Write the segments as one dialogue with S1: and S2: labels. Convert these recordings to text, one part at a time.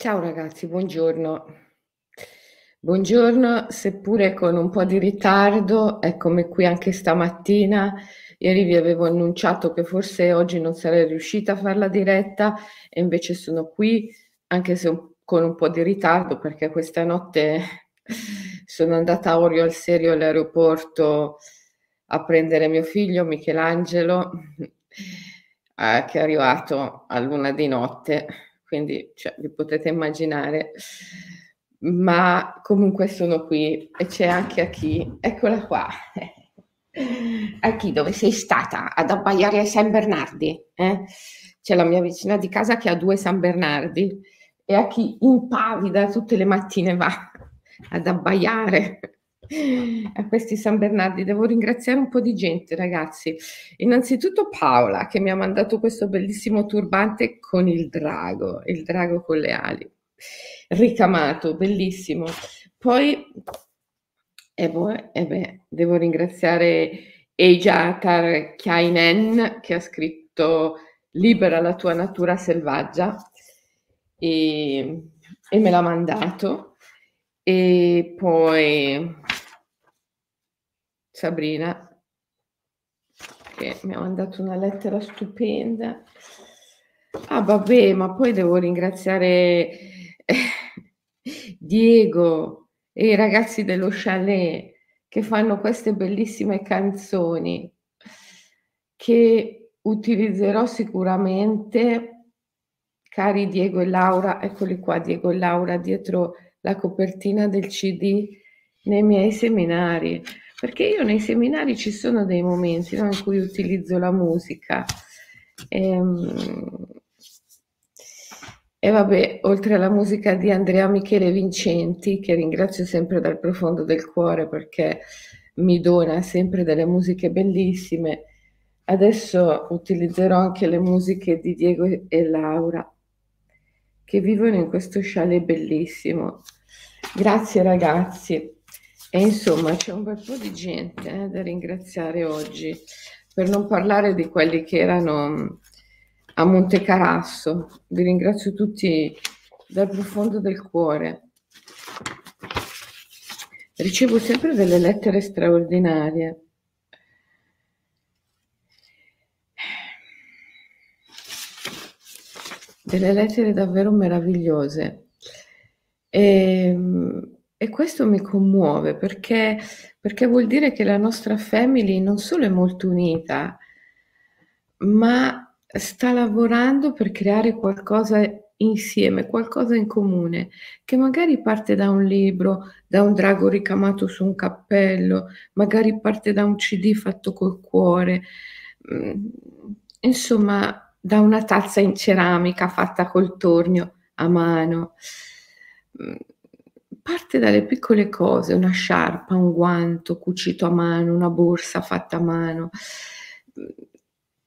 S1: Ciao ragazzi, buongiorno. Buongiorno, seppure con un po' di ritardo, eccomi qui anche stamattina. Ieri vi avevo annunciato che forse oggi non sarei riuscita a fare la diretta e invece sono qui, anche se con un po' di ritardo, perché questa notte sono andata a Orio al Serio all'aeroporto a prendere mio figlio Michelangelo, eh, che è arrivato a luna di notte quindi cioè, vi potete immaginare, ma comunque sono qui e c'è anche a chi, eccola qua, a chi dove sei stata ad abbaiare ai San Bernardi? Eh? C'è la mia vicina di casa che ha due San Bernardi e a chi impavida tutte le mattine va ad abbaiare a questi San Bernardi. Devo ringraziare un po' di gente, ragazzi. Innanzitutto Paola, che mi ha mandato questo bellissimo turbante con il drago, il drago con le ali. Ricamato, bellissimo. Poi, e eh, boh, eh beh, devo ringraziare Eijatar Kainen, che ha scritto Libera la tua natura selvaggia e, e me l'ha mandato. E poi Sabrina, che mi ha mandato una lettera stupenda. Ah, vabbè, ma poi devo ringraziare eh, Diego e i ragazzi dello chalet che fanno queste bellissime canzoni che utilizzerò sicuramente, cari Diego e Laura, eccoli qua Diego e Laura dietro la copertina del CD nei miei seminari. Perché io nei seminari ci sono dei momenti no, in cui utilizzo la musica. E, ehm, e vabbè, oltre alla musica di Andrea Michele Vincenti, che ringrazio sempre dal profondo del cuore perché mi dona sempre delle musiche bellissime, adesso utilizzerò anche le musiche di Diego e Laura, che vivono in questo chalet bellissimo. Grazie ragazzi. E insomma c'è un bel po' di gente eh, da ringraziare oggi, per non parlare di quelli che erano mm, a Monte Carasso. Vi ringrazio tutti dal profondo del cuore. Ricevo sempre delle lettere straordinarie. Delle lettere davvero meravigliose. E, ehm, e questo mi commuove perché, perché vuol dire che la nostra family non solo è molto unita, ma sta lavorando per creare qualcosa insieme, qualcosa in comune, che magari parte da un libro, da un drago ricamato su un cappello, magari parte da un CD fatto col cuore, mm, insomma, da una tazza in ceramica fatta col tornio a mano. Mm, parte dalle piccole cose, una sciarpa, un guanto cucito a mano, una borsa fatta a mano,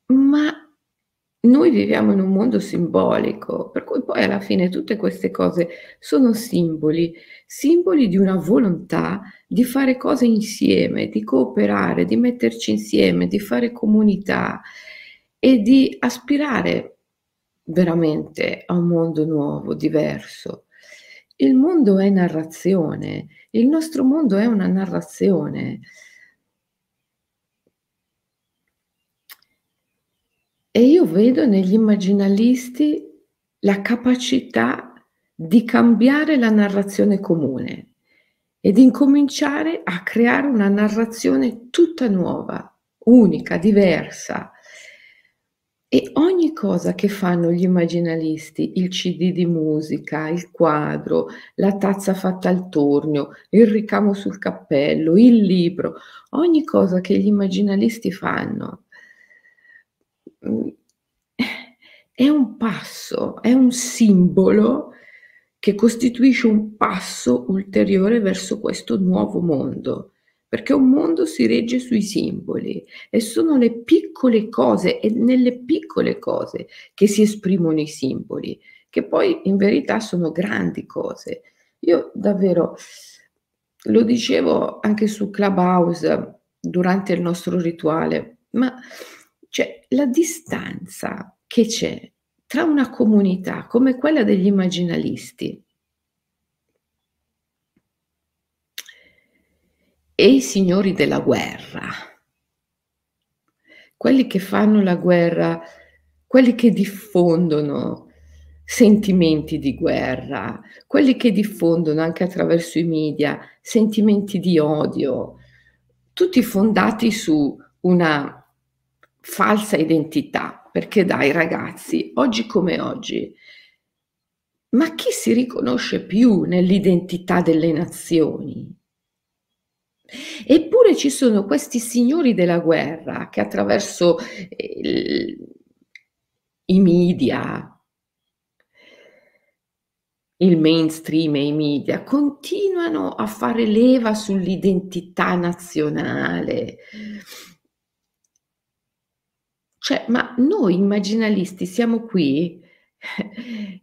S1: ma noi viviamo in un mondo simbolico, per cui poi alla fine tutte queste cose sono simboli, simboli di una volontà di fare cose insieme, di cooperare, di metterci insieme, di fare comunità e di aspirare veramente a un mondo nuovo, diverso. Il mondo è narrazione, il nostro mondo è una narrazione. E io vedo negli immaginalisti la capacità di cambiare la narrazione comune e di incominciare a creare una narrazione tutta nuova, unica, diversa, e ogni cosa che fanno gli immaginalisti, il CD di musica, il quadro, la tazza fatta al tornio, il ricamo sul cappello, il libro, ogni cosa che gli immaginalisti fanno mm, è un passo, è un simbolo che costituisce un passo ulteriore verso questo nuovo mondo perché un mondo si regge sui simboli e sono le piccole cose e nelle piccole cose che si esprimono i simboli, che poi in verità sono grandi cose. Io davvero lo dicevo anche su Clubhouse durante il nostro rituale, ma cioè, la distanza che c'è tra una comunità come quella degli immaginalisti e i signori della guerra, quelli che fanno la guerra, quelli che diffondono sentimenti di guerra, quelli che diffondono anche attraverso i media sentimenti di odio, tutti fondati su una falsa identità, perché dai ragazzi, oggi come oggi, ma chi si riconosce più nell'identità delle nazioni? Eppure ci sono questi signori della guerra che attraverso il, i media, il mainstream e i media continuano a fare leva sull'identità nazionale. Cioè, ma noi immaginalisti siamo qui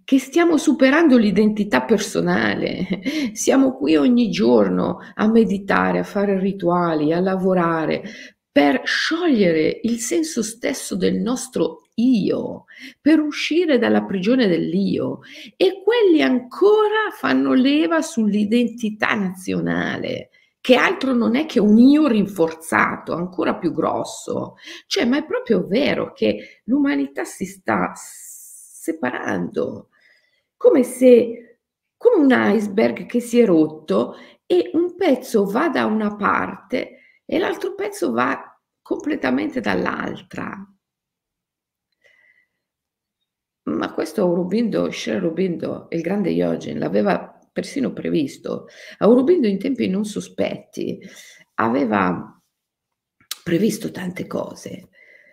S1: che stiamo superando l'identità personale, siamo qui ogni giorno a meditare, a fare rituali, a lavorare per sciogliere il senso stesso del nostro io, per uscire dalla prigione dell'io e quelli ancora fanno leva sull'identità nazionale che altro non è che un io rinforzato, ancora più grosso. Cioè, ma è proprio vero che l'umanità si sta separando, come se, come un iceberg che si è rotto e un pezzo va da una parte e l'altro pezzo va completamente dall'altra. Ma questo Aurobindo, Sri Aurobindo, il grande Yogen, l'aveva persino previsto. Aurobindo in tempi non sospetti aveva previsto tante cose.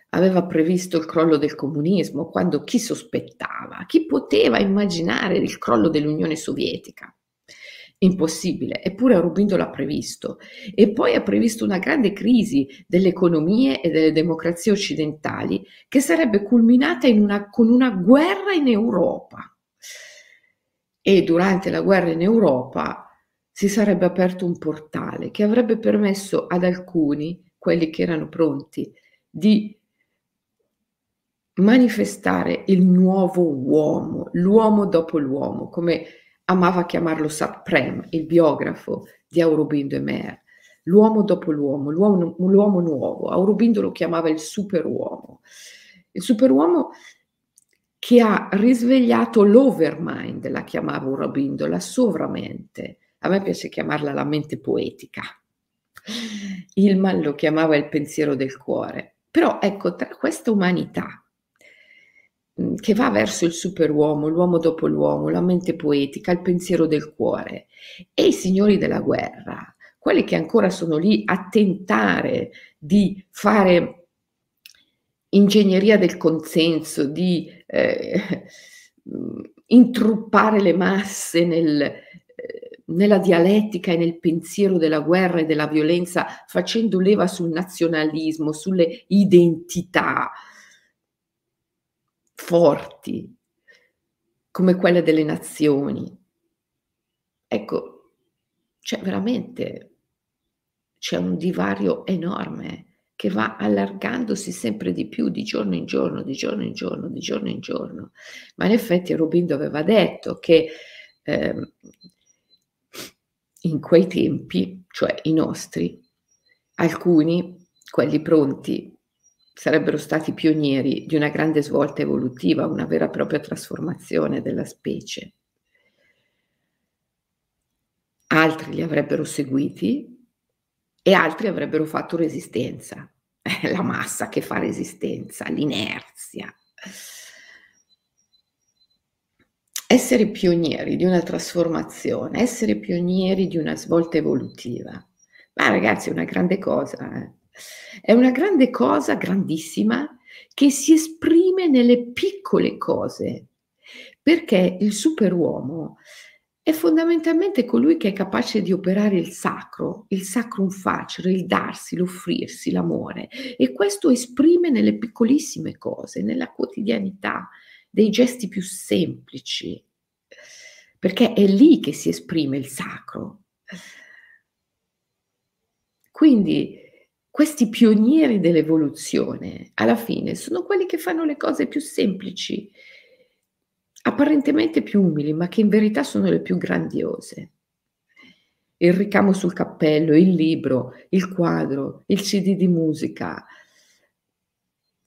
S1: Aveva previsto il crollo del comunismo, quando chi sospettava, chi poteva immaginare il crollo dell'Unione Sovietica? Impossibile, eppure Aurobindo l'ha previsto. E poi ha previsto una grande crisi delle economie e delle democrazie occidentali che sarebbe culminata una, con una guerra in Europa. E durante la guerra in Europa si sarebbe aperto un portale che avrebbe permesso ad alcuni, quelli che erano pronti, di manifestare il nuovo uomo, l'uomo dopo l'uomo, come amava chiamarlo Satprem, il biografo di Aurobindo e Mer, l'uomo dopo l'uomo, l'uomo, l'uomo nuovo. Aurobindo lo chiamava il superuomo. Il superuomo che ha risvegliato l'overmind, la chiamava Aurobindo, la sovramente. A me piace chiamarla la mente poetica. Ilman lo chiamava il pensiero del cuore. Però ecco, tra questa umanità che va verso il superuomo, l'uomo dopo l'uomo, la mente poetica, il pensiero del cuore. E i signori della guerra, quelli che ancora sono lì a tentare di fare ingegneria del consenso, di eh, intruppare le masse nel, eh, nella dialettica e nel pensiero della guerra e della violenza, facendo leva sul nazionalismo, sulle identità, forti come quelle delle nazioni. Ecco, c'è veramente c'è un divario enorme che va allargandosi sempre di più di giorno in giorno, di giorno in giorno, di giorno in giorno. Ma in effetti Rubindo aveva detto che eh, in quei tempi, cioè i nostri, alcuni, quelli pronti sarebbero stati pionieri di una grande svolta evolutiva, una vera e propria trasformazione della specie. Altri li avrebbero seguiti e altri avrebbero fatto resistenza. La massa che fa resistenza, l'inerzia. Essere pionieri di una trasformazione, essere pionieri di una svolta evolutiva. Ma ragazzi, è una grande cosa. Eh? È una grande cosa, grandissima, che si esprime nelle piccole cose, perché il superuomo è fondamentalmente colui che è capace di operare il sacro, il sacrum facere, il darsi, l'offrirsi, l'amore. E questo esprime nelle piccolissime cose, nella quotidianità, dei gesti più semplici, perché è lì che si esprime il sacro. Quindi questi pionieri dell'evoluzione, alla fine, sono quelli che fanno le cose più semplici apparentemente più umili, ma che in verità sono le più grandiose. Il ricamo sul cappello, il libro, il quadro, il CD di musica.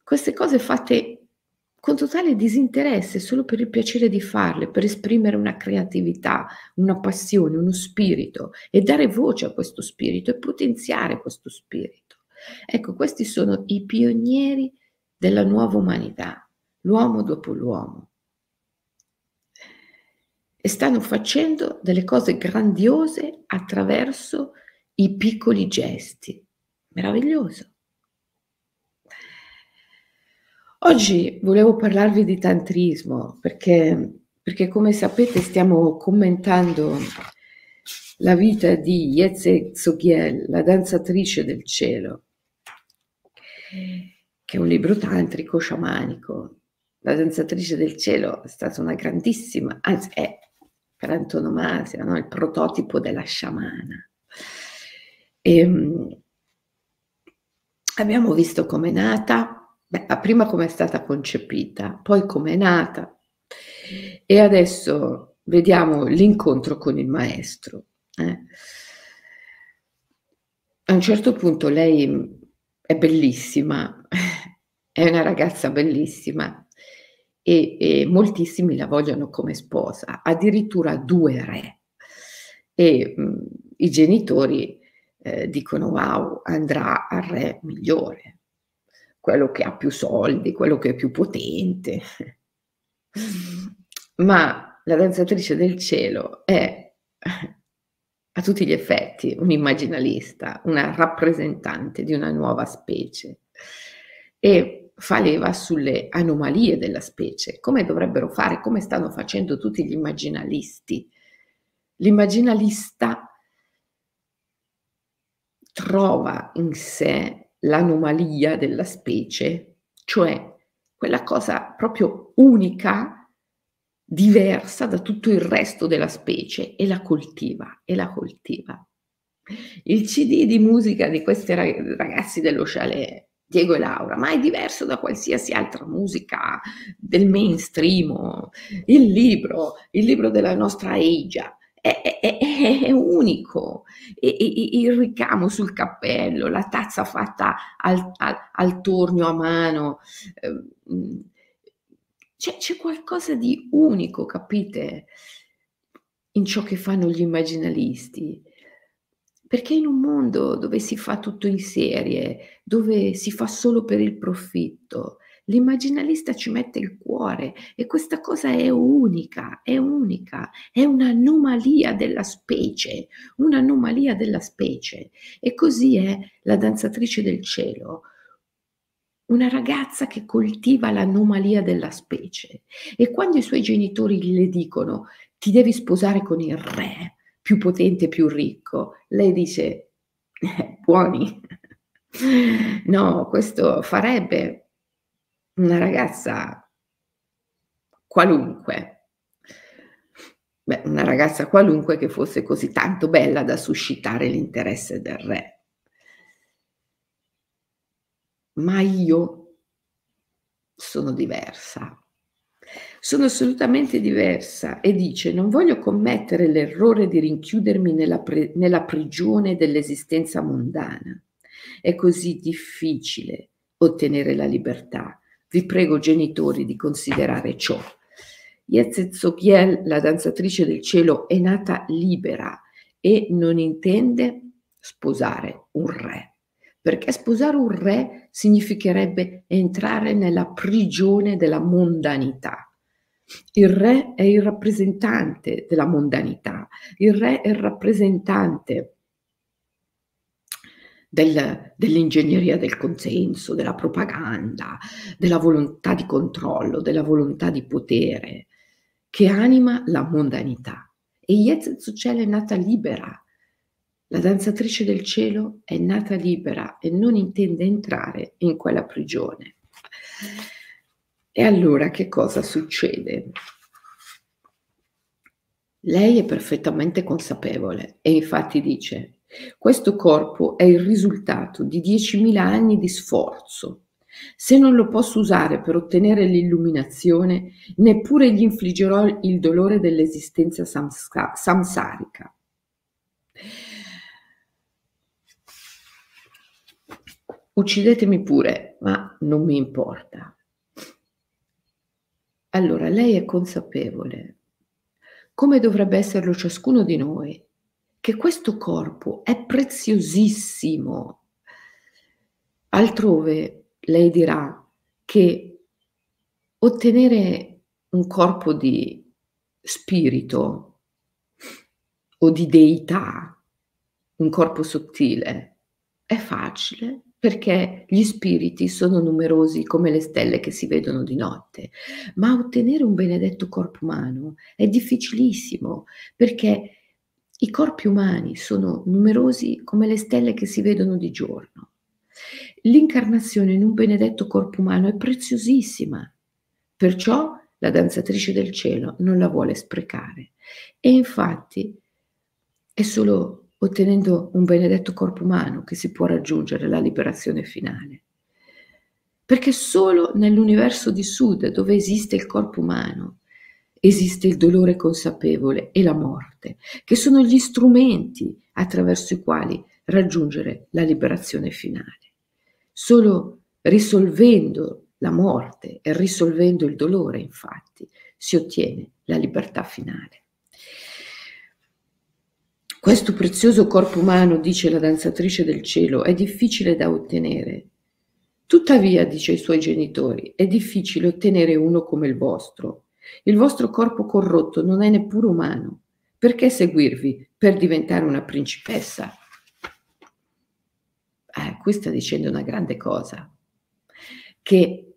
S1: Queste cose fatte con totale disinteresse, solo per il piacere di farle, per esprimere una creatività, una passione, uno spirito e dare voce a questo spirito e potenziare questo spirito. Ecco, questi sono i pionieri della nuova umanità, l'uomo dopo l'uomo. E stanno facendo delle cose grandiose attraverso i piccoli gesti. Meraviglioso. Oggi volevo parlarvi di tantrismo perché, perché come sapete stiamo commentando la vita di Yeze Tsogyel, la danzatrice del cielo, che è un libro tantrico sciamanico. La danzatrice del cielo è stata una grandissima, anzi è per antonomasia, no? il prototipo della sciamana. E, ehm, abbiamo visto come è nata, beh, prima come è stata concepita, poi come è nata e adesso vediamo l'incontro con il maestro. Eh. A un certo punto lei è bellissima, è una ragazza bellissima e, e, moltissimi la vogliono come sposa, addirittura due re. E mh, i genitori eh, dicono wow, andrà al re migliore, quello che ha più soldi, quello che è più potente. Ma la danzatrice del cielo è a tutti gli effetti un'immaginalista, una rappresentante di una nuova specie e fa leva sulle anomalie della specie, come dovrebbero fare, come stanno facendo tutti gli immaginalisti. L'immaginalista trova in sé l'anomalia della specie, cioè quella cosa proprio unica diversa da tutto il resto della specie e la coltiva e la coltiva. Il CD di musica di questi ragazzi dello chalet, Diego e Laura, ma è diverso da qualsiasi altra musica del mainstream. Il libro, il libro della nostra Asia, è, è, è, è unico. E, e, il ricamo sul cappello, la tazza fatta al, al, al tornio a mano. Eh, c'è, c'è qualcosa di unico, capite, in ciò che fanno gli immaginalisti. Perché in un mondo dove si fa tutto in serie, dove si fa solo per il profitto, l'immaginalista ci mette il cuore e questa cosa è unica, è unica, è un'anomalia della specie, un'anomalia della specie. E così è la danzatrice del cielo, una ragazza che coltiva l'anomalia della specie e quando i suoi genitori le dicono ti devi sposare con il re più potente, più ricco, lei dice eh, buoni. No, questo farebbe una ragazza qualunque. Beh, una ragazza qualunque che fosse così tanto bella da suscitare l'interesse del re. Ma io sono diversa. Sono assolutamente diversa e dice non voglio commettere l'errore di rinchiudermi nella, pre- nella prigione dell'esistenza mondana. È così difficile ottenere la libertà. Vi prego genitori di considerare ciò. Yetzezokiel, la danzatrice del cielo, è nata libera e non intende sposare un re perché sposare un re significherebbe entrare nella prigione della mondanità. Il re è il rappresentante della mondanità, il re è il rappresentante del, dell'ingegneria del consenso, della propaganda, della volontà di controllo, della volontà di potere, che anima la mondanità. E Yetzezucel è nata libera, la danzatrice del cielo è nata libera e non intende entrare in quella prigione. E allora che cosa succede? Lei è perfettamente consapevole e infatti dice, questo corpo è il risultato di 10.000 anni di sforzo, Se non lo posso usare per ottenere l'illuminazione, neppure gli infliggerò il dolore dell'esistenza samsarica. Uccidetemi pure, ma non mi importa. Allora, lei è consapevole, come dovrebbe esserlo ciascuno di noi, che questo corpo è preziosissimo. Altrove lei dirà che ottenere un corpo di spirito o di deità, un corpo sottile, è facile perché gli spiriti sono numerosi come le stelle che si vedono di notte, ma ottenere un benedetto corpo umano è difficilissimo perché i corpi umani sono numerosi come le stelle che si vedono di giorno. L'incarnazione in un benedetto corpo umano è preziosissima, perciò la danzatrice del cielo non la vuole sprecare e infatti è solo ottenendo un benedetto corpo umano che si può raggiungere la liberazione finale. Perché solo nell'universo di Sud, dove esiste il corpo umano, esiste il dolore consapevole e la morte, che sono gli strumenti attraverso i quali raggiungere la liberazione finale. Solo risolvendo la morte e risolvendo il dolore, infatti, si ottiene la libertà finale. Questo prezioso corpo umano, dice la danzatrice del cielo, è difficile da ottenere. Tuttavia, dice ai suoi genitori, è difficile ottenere uno come il vostro. Il vostro corpo corrotto non è neppure umano. Perché seguirvi per diventare una principessa? Eh, qui sta dicendo una grande cosa, che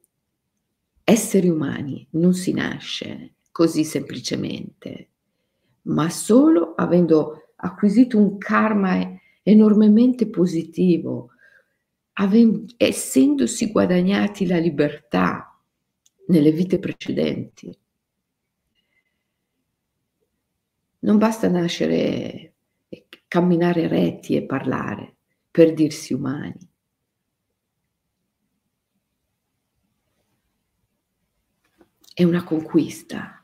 S1: esseri umani non si nasce così semplicemente, ma solo avendo acquisito un karma enormemente positivo, avendo, essendosi guadagnati la libertà nelle vite precedenti. Non basta nascere, camminare retti e parlare per dirsi umani. È una conquista,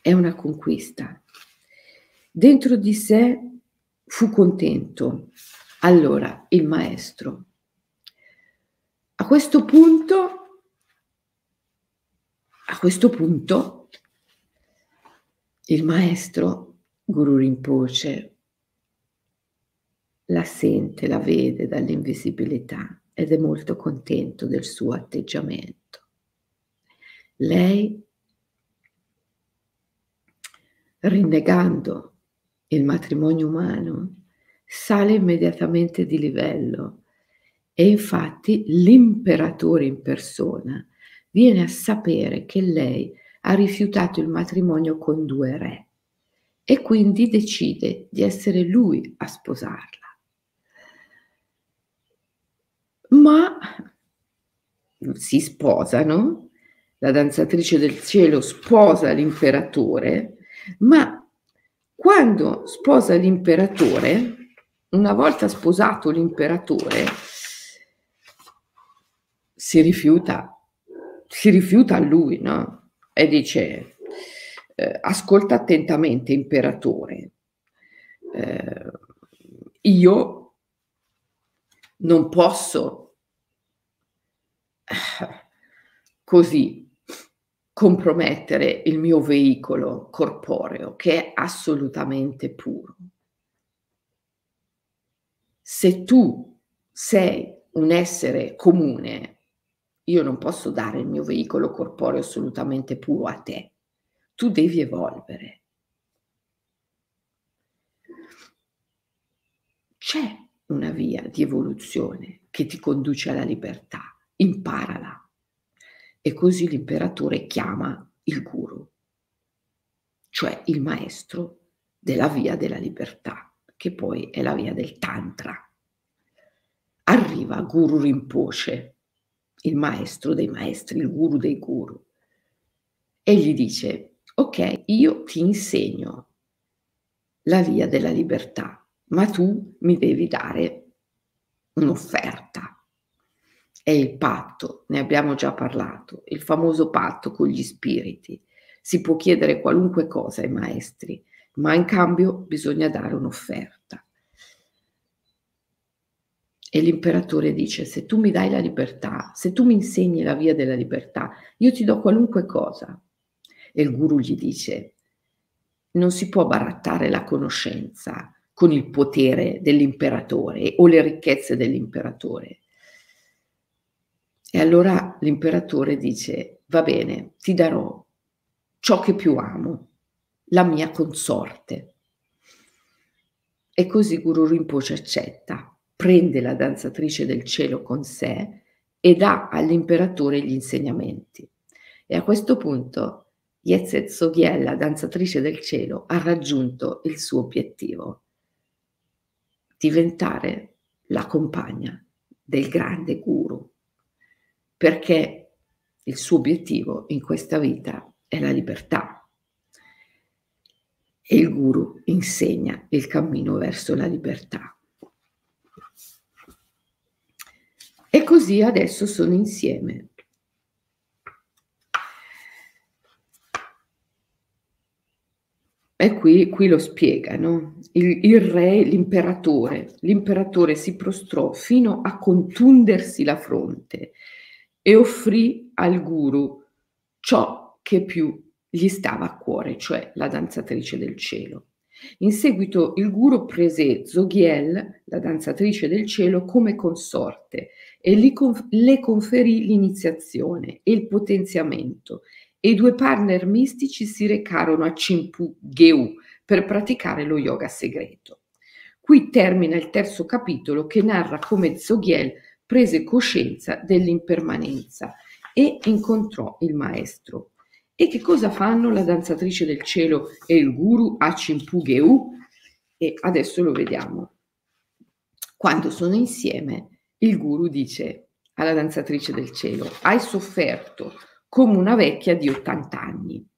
S1: è una conquista. Dentro di sé fu contento. Allora il maestro. A questo punto, a questo punto, il maestro Guru Rinpoche la sente, la vede dall'invisibilità ed è molto contento del suo atteggiamento. Lei, rinnegando il matrimonio umano, sale immediatamente di livello e infatti l'imperatore in persona viene a sapere che lei ha rifiutato il matrimonio con due re e quindi decide di essere lui a sposarla. Ma si sposano, la danzatrice del cielo sposa l'imperatore, ma quando sposa l'imperatore, una volta sposato l'imperatore, si rifiuta, si rifiuta a lui, no? E dice, eh, ascolta attentamente, imperatore, eh, io non posso eh, così compromettere il mio veicolo corporeo che è assolutamente puro. Se tu sei un essere comune, io non posso dare il mio veicolo corporeo assolutamente puro a te. Tu devi evolvere. C'è una via di evoluzione che ti conduce alla libertà. Imparala e così l'imperatore chiama il guru, cioè il maestro della via della libertà, che poi è la via del tantra. Arriva Guru Rinpoche, il maestro dei maestri, il guru dei guru, e gli dice, ok, io ti insegno la via della libertà, ma tu mi devi dare un'offerta. È il patto, ne abbiamo già parlato, il famoso patto con gli spiriti. Si può chiedere qualunque cosa ai maestri, ma in cambio bisogna dare un'offerta. E l'imperatore dice, se tu mi dai la libertà, se tu mi insegni la via della libertà, io ti do qualunque cosa. E il guru gli dice, non si può barattare la conoscenza con il potere dell'imperatore o le ricchezze dell'imperatore. E allora l'imperatore dice, va bene, ti darò ciò che più amo, la mia consorte. E così Guru Rinpoche accetta, prende la danzatrice del cielo con sé e dà all'imperatore gli insegnamenti. E a questo punto Yezet Soghiel, la danzatrice del cielo, ha raggiunto il suo obiettivo, diventare la compagna del grande guru, perché il suo obiettivo in questa vita è la libertà. E il guru insegna il cammino verso la libertà. E così adesso sono insieme E qui, qui lo spiega, no? il, il re, l'imperatore, l'imperatore si prostrò fino a contundersi la fronte e offrì al guru ciò che più gli stava a cuore, cioè la danzatrice del cielo. In seguito il guru prese Zoghiel, la danzatrice del cielo, come consorte e conf- le conferì l'iniziazione e il potenziamento e i due partner mistici si recarono a Chimpu Geu per praticare lo yoga segreto. Qui termina il terzo capitolo che narra come Zoghiel prese coscienza dell'impermanenza e incontrò il maestro. E che cosa fanno la danzatrice del cielo e il guru a Geu? E adesso lo vediamo. Quando sono insieme, il guru dice alla danzatrice del cielo, hai sofferto come una vecchia di 80 anni.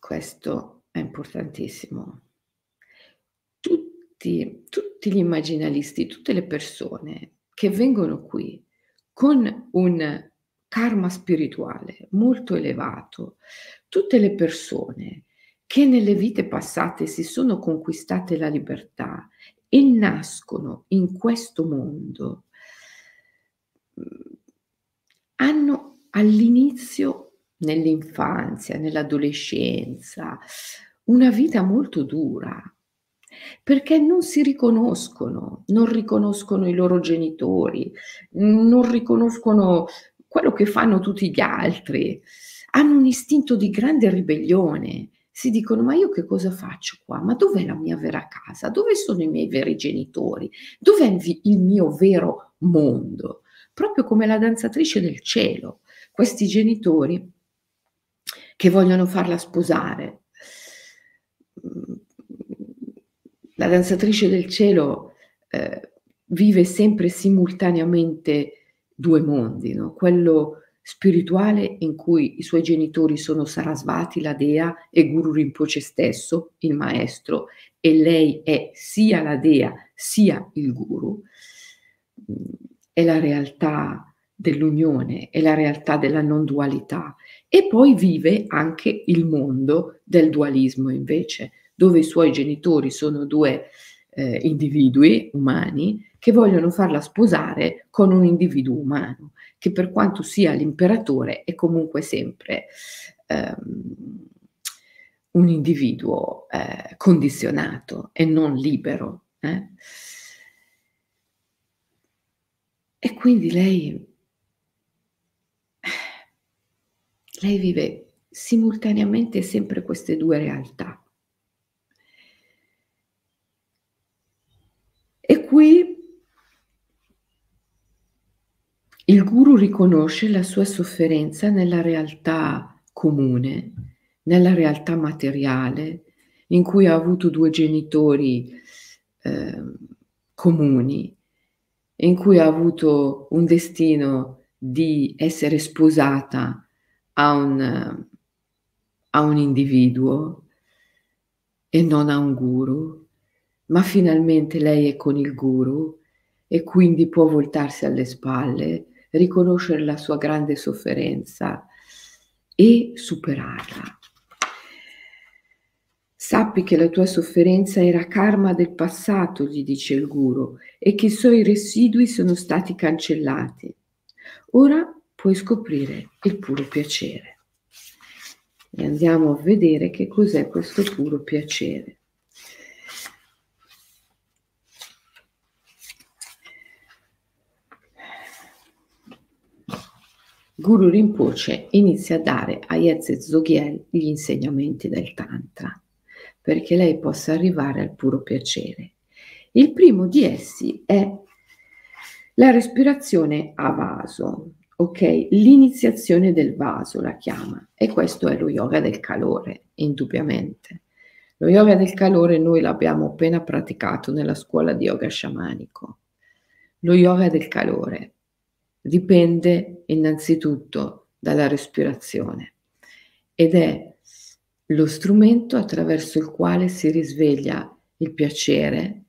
S1: Questo è importantissimo. Tutti, tutti gli immaginalisti, tutte le persone che vengono qui con un karma spirituale molto elevato, tutte le persone che nelle vite passate si sono conquistate la libertà e nascono in questo mondo hanno all'inizio, nell'infanzia, nell'adolescenza, una vita molto dura, perché non si riconoscono, non riconoscono i loro genitori, non riconoscono quello che fanno tutti gli altri, hanno un istinto di grande ribellione, si dicono ma io che cosa faccio qua? Ma dov'è la mia vera casa? Dove sono i miei veri genitori? Dov'è il mio vero mondo? proprio come la danzatrice del cielo, questi genitori che vogliono farla sposare. La danzatrice del cielo eh, vive sempre simultaneamente due mondi, no? quello spirituale in cui i suoi genitori sono Sarasvati, la dea, e Guru Rinpoche stesso, il maestro, e lei è sia la dea sia il guru. È la realtà dell'unione, è la realtà della non dualità. E poi vive anche il mondo del dualismo invece, dove i suoi genitori sono due eh, individui umani che vogliono farla sposare con un individuo umano, che per quanto sia l'imperatore è comunque sempre ehm, un individuo eh, condizionato e non libero. Eh? E quindi lei, lei vive simultaneamente sempre queste due realtà. E qui il guru riconosce la sua sofferenza nella realtà comune, nella realtà materiale, in cui ha avuto due genitori eh, comuni in cui ha avuto un destino di essere sposata a un, a un individuo e non a un guru, ma finalmente lei è con il guru e quindi può voltarsi alle spalle, riconoscere la sua grande sofferenza e superarla. Sappi che la tua sofferenza era karma del passato, gli dice il guru, e che i suoi residui sono stati cancellati. Ora puoi scoprire il puro piacere. E andiamo a vedere che cos'è questo puro piacere. Guru Rinpoche inizia a dare a Yetze Zoghiel gli insegnamenti del Tantra perché lei possa arrivare al puro piacere. Il primo di essi è la respirazione a vaso, ok? L'iniziazione del vaso la chiama e questo è lo yoga del calore, indubbiamente. Lo yoga del calore noi l'abbiamo appena praticato nella scuola di yoga sciamanico. Lo yoga del calore dipende innanzitutto dalla respirazione ed è lo strumento attraverso il quale si risveglia il piacere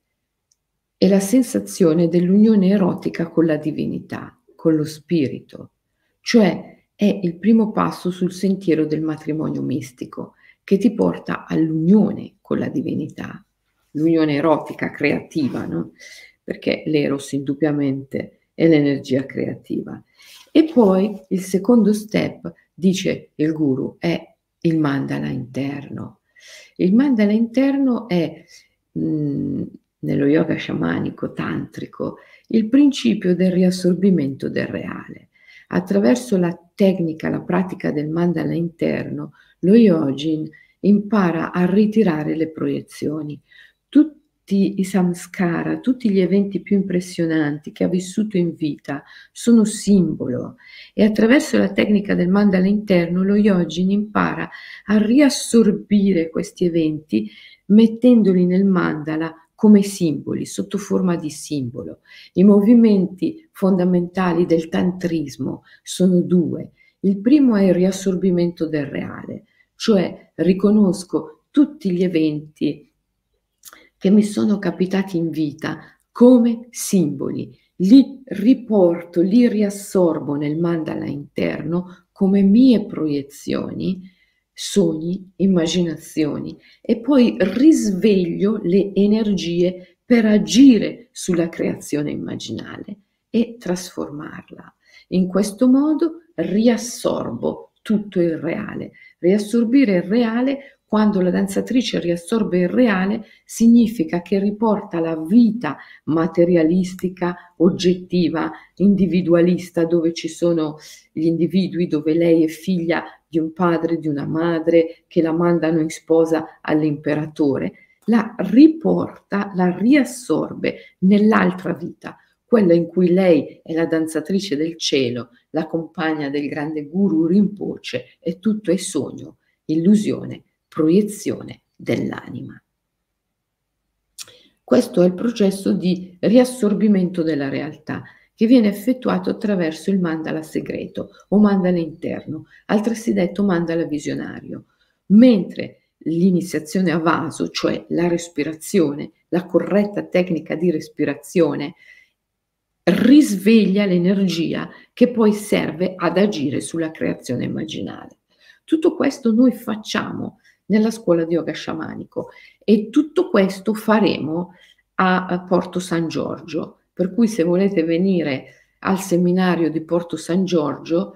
S1: e la sensazione dell'unione erotica con la divinità, con lo spirito, cioè è il primo passo sul sentiero del matrimonio mistico che ti porta all'unione con la divinità, l'unione erotica creativa, no? perché l'eros indubbiamente è l'energia creativa. E poi il secondo step, dice il guru, è il mandala interno. Il mandala interno è mh, mm, nello yoga sciamanico tantrico il principio del riassorbimento del reale. Attraverso la tecnica, la pratica del mandala interno, lo yogin impara a ritirare le proiezioni. Tutti tutti i samskara, tutti gli eventi più impressionanti che ha vissuto in vita sono simbolo e attraverso la tecnica del mandala interno lo yogin impara a riassorbire questi eventi mettendoli nel mandala come simboli, sotto forma di simbolo. I movimenti fondamentali del tantrismo sono due. Il primo è il riassorbimento del reale, cioè riconosco tutti gli eventi che mi sono capitati in vita come simboli. Li riporto, li riassorbo nel mandala interno come mie proiezioni, sogni, immaginazioni e poi risveglio le energie per agire sulla creazione immaginale e trasformarla. In questo modo riassorbo tutto il reale. Riassorbire il reale quando la danzatrice riassorbe il reale, significa che riporta la vita materialistica, oggettiva, individualista, dove ci sono gli individui, dove lei è figlia di un padre, di una madre, che la mandano in sposa all'imperatore, la riporta, la riassorbe nell'altra vita, quella in cui lei è la danzatrice del cielo, la compagna del grande guru Rinpoche e tutto è sogno, illusione proiezione dell'anima. Questo è il processo di riassorbimento della realtà che viene effettuato attraverso il mandala segreto o mandala interno, altresì detto mandala visionario, mentre l'iniziazione a vaso, cioè la respirazione, la corretta tecnica di respirazione, risveglia l'energia che poi serve ad agire sulla creazione immaginale. Tutto questo noi facciamo nella scuola di yoga sciamanico e tutto questo faremo a Porto San Giorgio, per cui se volete venire al seminario di Porto San Giorgio,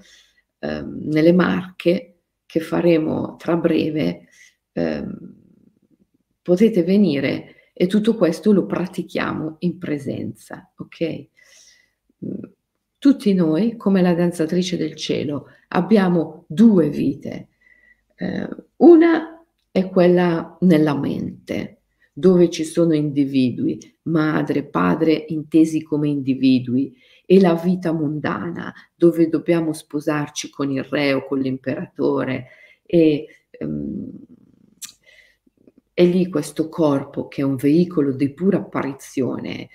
S1: ehm, nelle Marche, che faremo tra breve, ehm, potete venire e tutto questo lo pratichiamo in presenza, ok? Tutti noi, come la danzatrice del cielo, abbiamo due vite. Eh, una è quella nella mente, dove ci sono individui, madre, padre intesi come individui, e la vita mondana, dove dobbiamo sposarci con il re o con l'imperatore. E um, è lì questo corpo che è un veicolo di pura apparizione,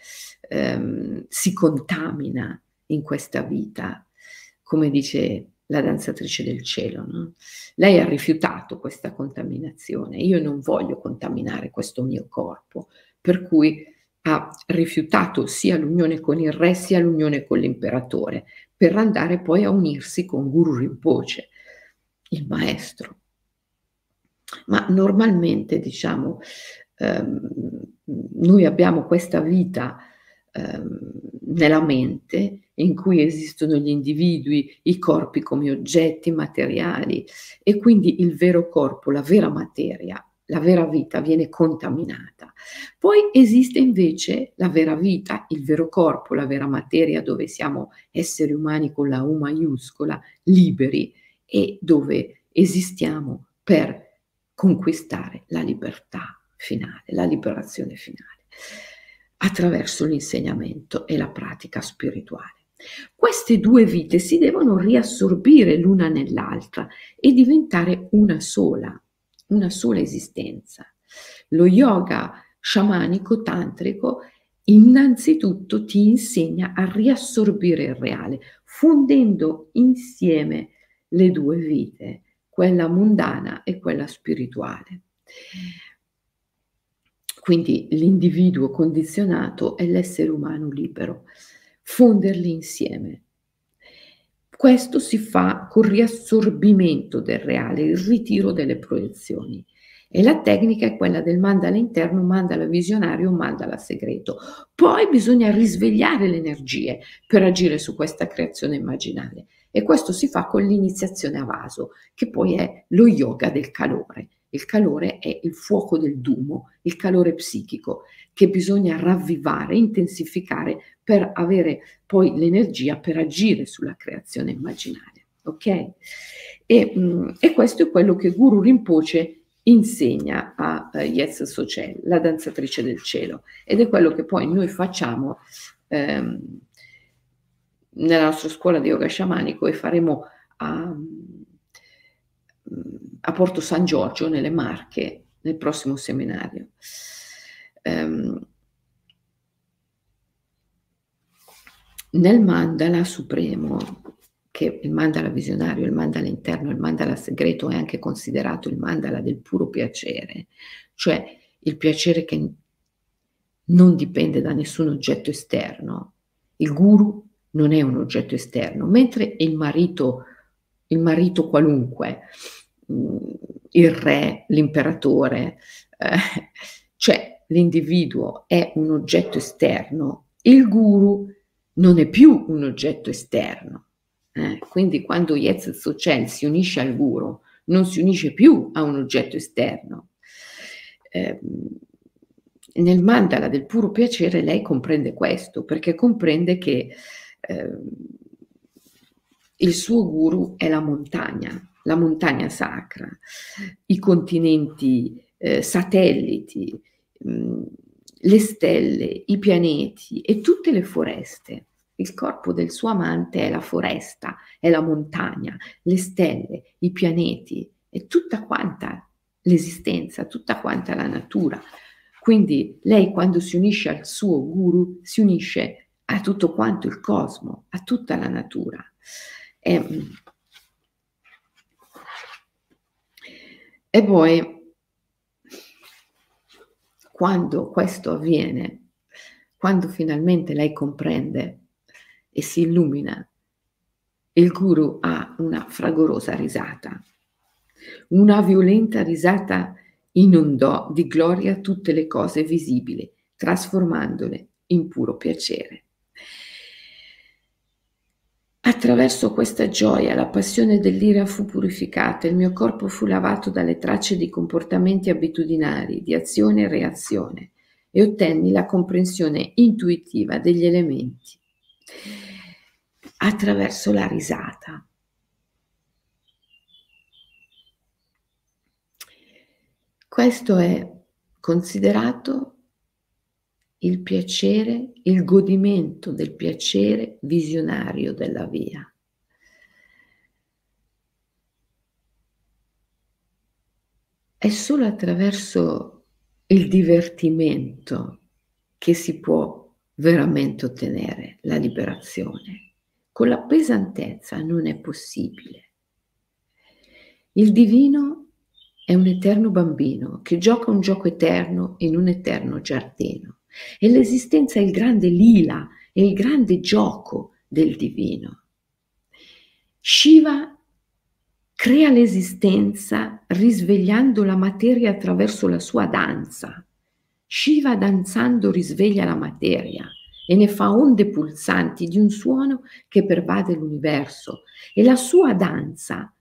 S1: um, si contamina in questa vita, come dice la danzatrice del cielo. No? Lei ha rifiutato questa contaminazione. Io non voglio contaminare questo mio corpo per cui ha rifiutato sia l'unione con il re sia l'unione con l'imperatore, per andare poi a unirsi con Guru Rinpoche, il maestro. Ma normalmente, diciamo, ehm, noi abbiamo questa vita ehm, nella mente in cui esistono gli individui, i corpi come oggetti materiali e quindi il vero corpo, la vera materia, la vera vita viene contaminata. Poi esiste invece la vera vita, il vero corpo, la vera materia dove siamo esseri umani con la U maiuscola, liberi e dove esistiamo per conquistare la libertà finale, la liberazione finale, attraverso l'insegnamento e la pratica spirituale. Queste due vite si devono riassorbire l'una nell'altra e diventare una sola, una sola esistenza. Lo yoga sciamanico tantrico innanzitutto ti insegna a riassorbire il reale, fondendo insieme le due vite, quella mondana e quella spirituale. Quindi l'individuo condizionato è l'essere umano libero, fonderli insieme. Questo si fa col riassorbimento del reale, il ritiro delle proiezioni. E la tecnica è quella del mandala interno, mandala visionario, mandala segreto. Poi bisogna risvegliare le energie per agire su questa creazione immaginale. E questo si fa con l'iniziazione a vaso, che poi è lo yoga del calore. Il calore è il fuoco del dumo, il calore psichico che bisogna ravvivare, intensificare per avere poi l'energia per agire sulla creazione immaginale. Ok? E, mm, e questo è quello che Guru Rinpoche insegna a uh, Yetz Sochel, la danzatrice del cielo, ed è quello che poi noi facciamo ehm, nella nostra scuola di yoga sciamanico e faremo a, a Porto San Giorgio, nelle Marche, nel prossimo seminario. Um, nel mandala supremo, che il mandala visionario, il mandala interno, il mandala segreto è anche considerato il mandala del puro piacere, cioè il piacere che non dipende da nessun oggetto esterno. Il guru non è un oggetto esterno, mentre il marito, il marito qualunque, mm, il re, l'imperatore, eh, cioè l'individuo è un oggetto esterno, il guru non è più un oggetto esterno. Eh? Quindi quando Yetz Sochel si unisce al guru, non si unisce più a un oggetto esterno. Eh, nel mandala del puro piacere lei comprende questo, perché comprende che eh, il suo guru è la montagna, la montagna sacra, i continenti eh, satelliti, le stelle, i pianeti e tutte le foreste. Il corpo del suo amante è la foresta, è la montagna, le stelle, i pianeti e tutta quanta l'esistenza, tutta quanta la natura. Quindi lei quando si unisce al suo guru si unisce a tutto quanto il cosmo, a tutta la natura. E, e poi, quando questo avviene, quando finalmente lei comprende e si illumina, il guru ha una fragorosa risata, una violenta risata inondò di gloria tutte le cose visibili, trasformandole in puro piacere. Attraverso questa gioia la passione dell'ira fu purificata, il mio corpo fu lavato dalle tracce di comportamenti abitudinari, di azione e reazione e ottenni la comprensione intuitiva degli elementi attraverso la risata. Questo è considerato il piacere, il godimento del piacere visionario della via. È solo attraverso il divertimento che si può veramente ottenere la liberazione. Con la pesantezza non è possibile. Il divino è un eterno bambino che gioca un gioco eterno in un eterno giardino. E l'esistenza è il grande lila, è il grande gioco del divino. Shiva crea l'esistenza risvegliando la materia attraverso la sua danza. Shiva danzando risveglia la materia e ne fa onde pulsanti di un suono che pervade l'universo e la sua danza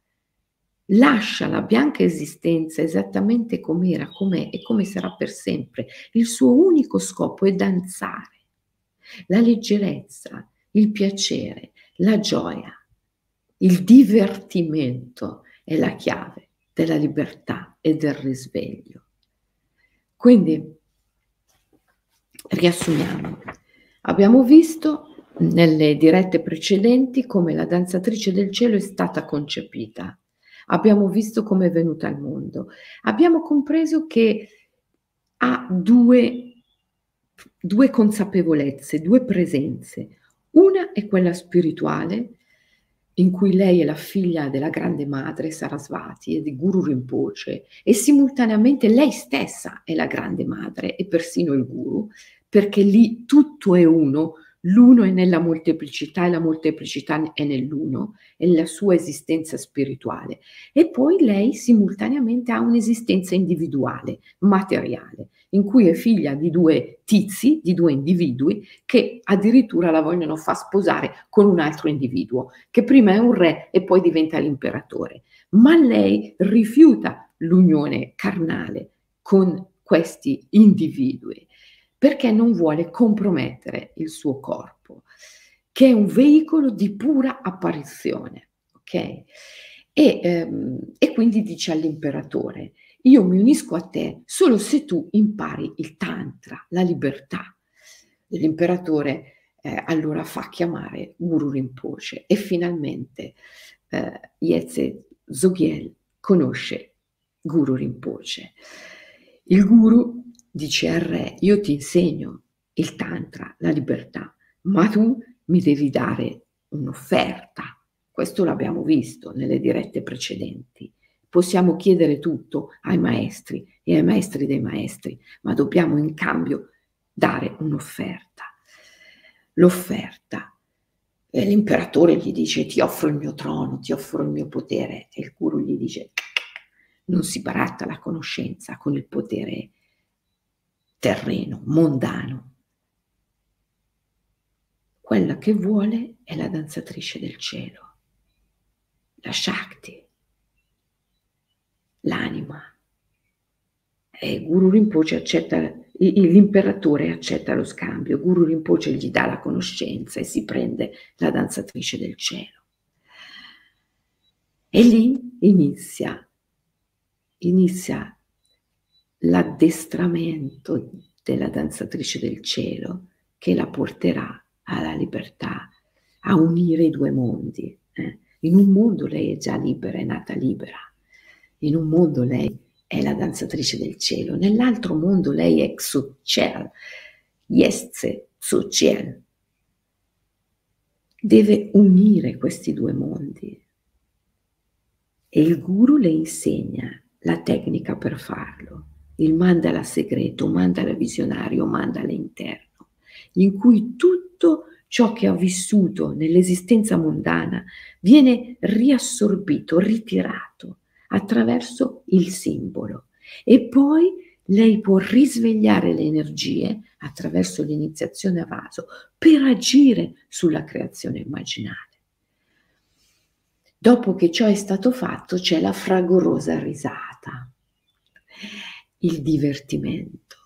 S1: lascia la bianca esistenza esattamente com'era, com'è e come sarà per sempre. Il suo unico scopo è danzare. La leggerezza, il piacere, la gioia, il divertimento è la chiave della libertà e del risveglio. Quindi, riassumiamo, abbiamo visto nelle dirette precedenti come la danzatrice del cielo è stata concepita abbiamo visto come è venuta al mondo, abbiamo compreso che ha due, due consapevolezze, due presenze. Una è quella spirituale, in cui lei è la figlia della grande madre Sarasvati e di Guru Rinpoche e simultaneamente lei stessa è la grande madre e persino il guru, perché lì tutto è uno, l'uno è nella molteplicità e la molteplicità è nell'uno, è la sua esistenza spirituale. E poi lei simultaneamente ha un'esistenza individuale, materiale, in cui è figlia di due tizi, di due individui, che addirittura la vogliono far sposare con un altro individuo, che prima è un re e poi diventa l'imperatore. Ma lei rifiuta l'unione carnale con questi individui perché non vuole compromettere il suo corpo, che è un veicolo di pura apparizione. Ok? E, ehm, e quindi dice all'imperatore, io mi unisco a te solo se tu impari il tantra, la libertà. L'imperatore eh, allora fa chiamare Guru Rinpoche e finalmente eh, Yeze Zogyel conosce Guru Rinpoche. Il guru dice al re, io ti insegno il tantra, la libertà, ma tu mi devi dare un'offerta. Questo l'abbiamo visto nelle dirette precedenti. Possiamo chiedere tutto ai maestri e ai maestri dei maestri, ma dobbiamo in cambio dare un'offerta. L'offerta. E l'imperatore gli dice ti offro il mio trono, ti offro il mio potere e il guru gli dice non si baratta la conoscenza con il potere terreno, mondano. Quella che vuole è la danzatrice del cielo, la Shakti, l'anima. E Guru Rinpoche accetta, l'imperatore accetta lo scambio, Guru Rinpoche gli dà la conoscenza e si prende la danzatrice del cielo. E lì inizia, inizia l'addestramento della danzatrice del cielo che la porterà alla libertà, a unire i due mondi. Eh? In un mondo lei è già libera, è nata libera. In un mondo lei è la danzatrice del cielo, nell'altro mondo lei è Xuciel, Yestze Xuciel. Deve unire questi due mondi. E il guru le insegna la tecnica per farlo il mandala segreto, mandala visionario, mandala interno, in cui tutto ciò che ha vissuto nell'esistenza mondana viene riassorbito, ritirato attraverso il simbolo e poi lei può risvegliare le energie attraverso l'iniziazione a vaso per agire sulla creazione immaginale. Dopo che ciò è stato fatto c'è la fragorosa risata il divertimento.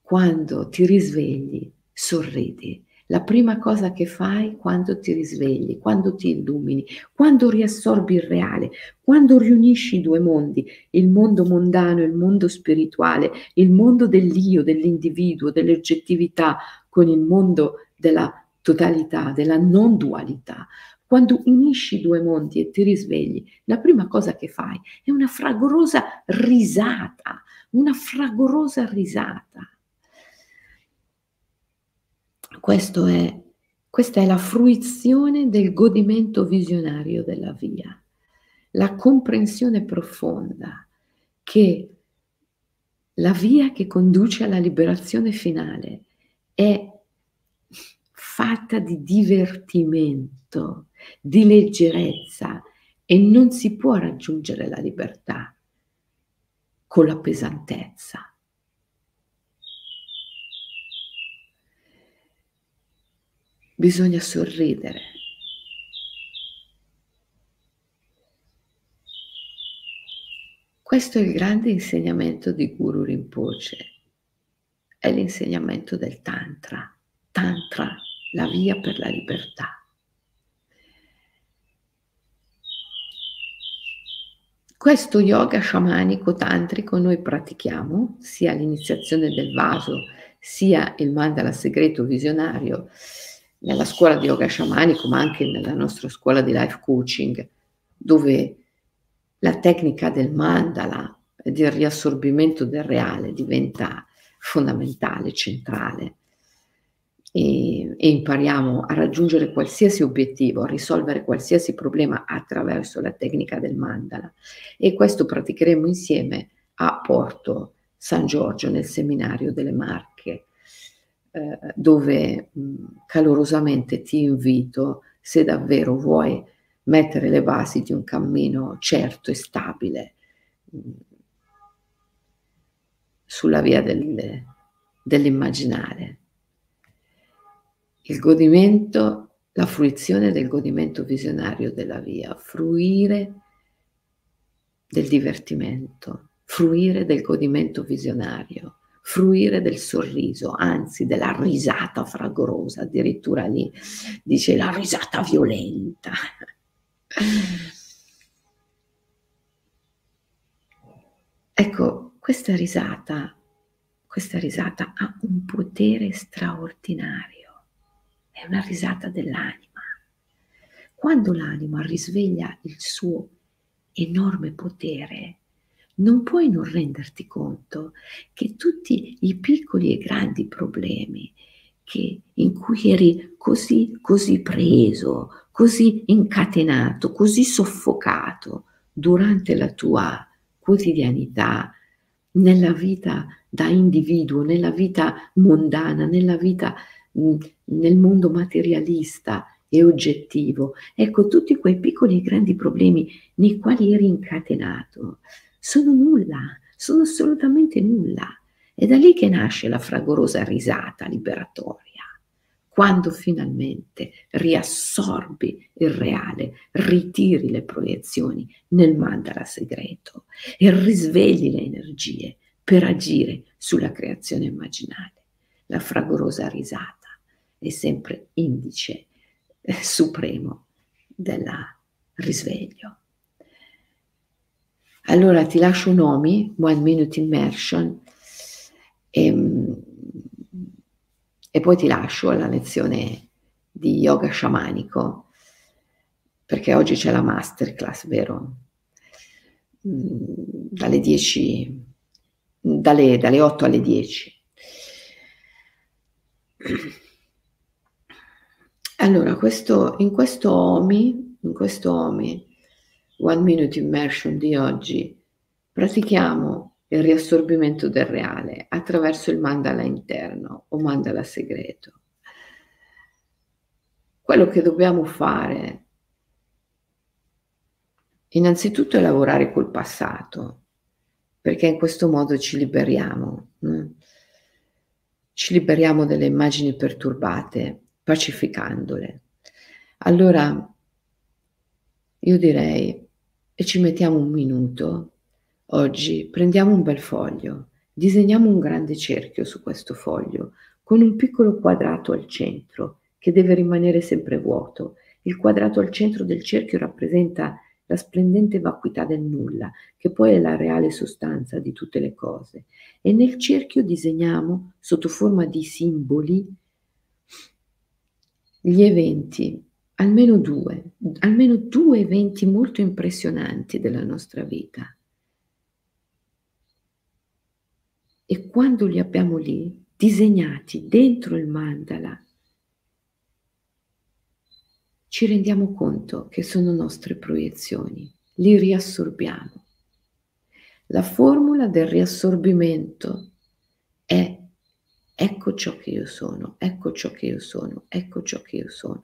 S1: Quando ti risvegli, sorridi. La prima cosa che fai quando ti risvegli, quando ti illumini, quando riassorbi il reale, quando riunisci i due mondi, il mondo mondano e il mondo spirituale, il mondo dell'io, dell'individuo, dell'oggettività con il mondo della totalità, della non dualità, quando unisci i due mondi e ti risvegli, la prima cosa che fai è una fragorosa risata, una fragorosa risata. È, questa è la fruizione del godimento visionario della via, la comprensione profonda che la via che conduce alla liberazione finale è fatta di divertimento, di leggerezza e non si può raggiungere la libertà con la pesantezza. Bisogna sorridere. Questo è il grande insegnamento di Guru Rinpoche, è l'insegnamento del Tantra, Tantra, la via per la libertà. Questo yoga sciamanico tantrico noi pratichiamo sia l'iniziazione del vaso sia il mandala segreto visionario nella scuola di yoga sciamanico ma anche nella nostra scuola di life coaching dove la tecnica del mandala e del riassorbimento del reale diventa fondamentale, centrale e, e impariamo a raggiungere qualsiasi obiettivo, a risolvere qualsiasi problema attraverso la tecnica del mandala. E questo praticheremo insieme a Porto San Giorgio nel seminario delle Marche, eh, dove mh, calorosamente ti invito, se davvero vuoi mettere le basi di un cammino certo e stabile mh, sulla via del, dell'immaginare il godimento, la fruizione del godimento visionario della via, fruire del divertimento, fruire del godimento visionario, fruire del sorriso, anzi della risata fragorosa, addirittura lì dice la risata violenta. Ecco, questa risata, questa risata ha un potere straordinario è una risata dell'anima. Quando l'anima risveglia il suo enorme potere, non puoi non renderti conto che tutti i piccoli e grandi problemi che, in cui eri così, così preso, così incatenato, così soffocato durante la tua quotidianità, nella vita da individuo, nella vita mondana, nella vita nel mondo materialista e oggettivo. Ecco, tutti quei piccoli e grandi problemi nei quali eri incatenato sono nulla, sono assolutamente nulla. È da lì che nasce la fragorosa risata liberatoria, quando finalmente riassorbi il reale, ritiri le proiezioni nel mandala segreto e risvegli le energie per agire sulla creazione immaginale. La fragorosa risata è sempre indice eh, supremo del risveglio. Allora ti lascio nomi, One Minute Immersion, e, ehm, e poi ti lascio alla lezione di yoga sciamanico, perché oggi c'è la masterclass, vero? Mm, dalle 10, dalle, dalle 8 alle 10. Allora, questo, in questo OMI, in questo OMI, One Minute Immersion di oggi, pratichiamo il riassorbimento del reale attraverso il mandala interno o mandala segreto. Quello che dobbiamo fare innanzitutto è lavorare col passato, perché in questo modo ci liberiamo, no? ci liberiamo delle immagini perturbate pacificandole. Allora, io direi, e ci mettiamo un minuto, oggi prendiamo un bel foglio, disegniamo un grande cerchio su questo foglio, con un piccolo quadrato al centro, che deve rimanere sempre vuoto. Il quadrato al centro del cerchio rappresenta la splendente vacuità del nulla, che poi è la reale sostanza di tutte le cose. E nel cerchio disegniamo, sotto forma di simboli, gli eventi, almeno due, almeno due eventi molto impressionanti della nostra vita. E quando li abbiamo lì, disegnati dentro il mandala, ci rendiamo conto che sono nostre proiezioni, li riassorbiamo. La formula del riassorbimento è ecco ciò che io sono, ecco ciò che io sono, ecco ciò che io sono.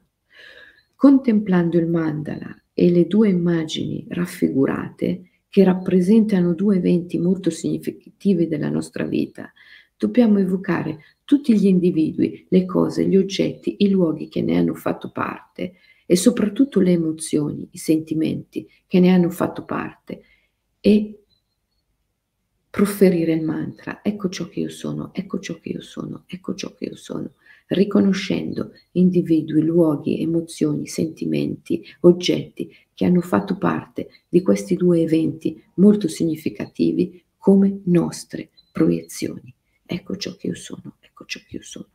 S1: Contemplando il mandala e le due immagini raffigurate che rappresentano due eventi molto significativi della nostra vita, dobbiamo evocare tutti gli individui, le cose, gli oggetti, i luoghi che ne hanno fatto parte e soprattutto le emozioni, i sentimenti che ne hanno fatto parte e proferire il mantra, ecco ciò che io sono, ecco ciò che io sono, ecco ciò che io sono, riconoscendo individui, luoghi, emozioni, sentimenti, oggetti che hanno fatto parte di questi due eventi molto significativi come nostre proiezioni. Ecco ciò che io sono, ecco ciò che io sono.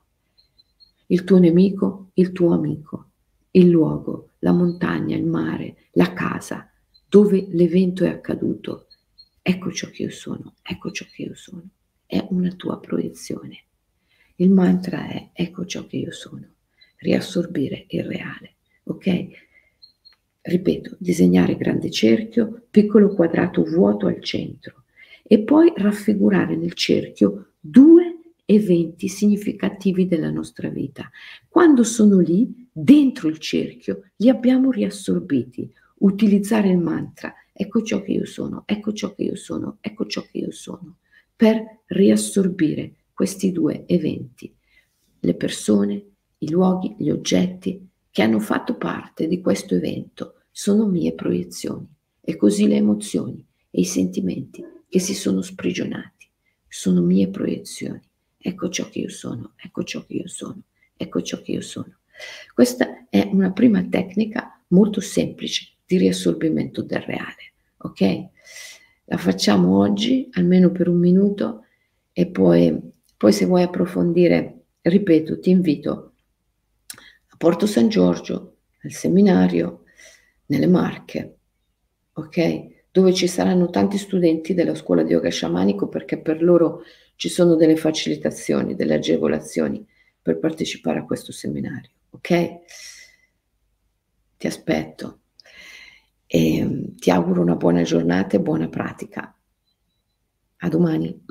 S1: Il tuo nemico, il tuo amico, il luogo, la montagna, il mare, la casa, dove l'evento è accaduto, Ecco ciò che io sono, ecco ciò che io sono. È una tua proiezione. Il mantra è ecco ciò che io sono. Riassorbire il reale. Ok? Ripeto, disegnare grande cerchio, piccolo quadrato vuoto al centro e poi raffigurare nel cerchio due eventi significativi della nostra vita. Quando sono lì, dentro il cerchio, li abbiamo riassorbiti. Utilizzare il mantra ecco ciò che io sono, ecco ciò che io sono, ecco ciò che io sono, per riassorbire questi due eventi, le persone, i luoghi, gli oggetti che hanno fatto parte di questo evento sono mie proiezioni e così le emozioni e i sentimenti che si sono sprigionati sono mie proiezioni. Ecco ciò che io sono, ecco ciò che io sono, ecco ciò che io sono. Questa è una prima tecnica molto semplice di riassorbimento del reale ok? La facciamo oggi, almeno per un minuto, e poi, poi se vuoi approfondire, ripeto, ti invito a Porto San Giorgio, al seminario, nelle Marche, ok? Dove ci saranno tanti studenti della scuola di yoga sciamanico perché per loro ci sono delle facilitazioni, delle agevolazioni per partecipare a questo seminario, ok? Ti aspetto e ti auguro una buona giornata e buona pratica. A domani.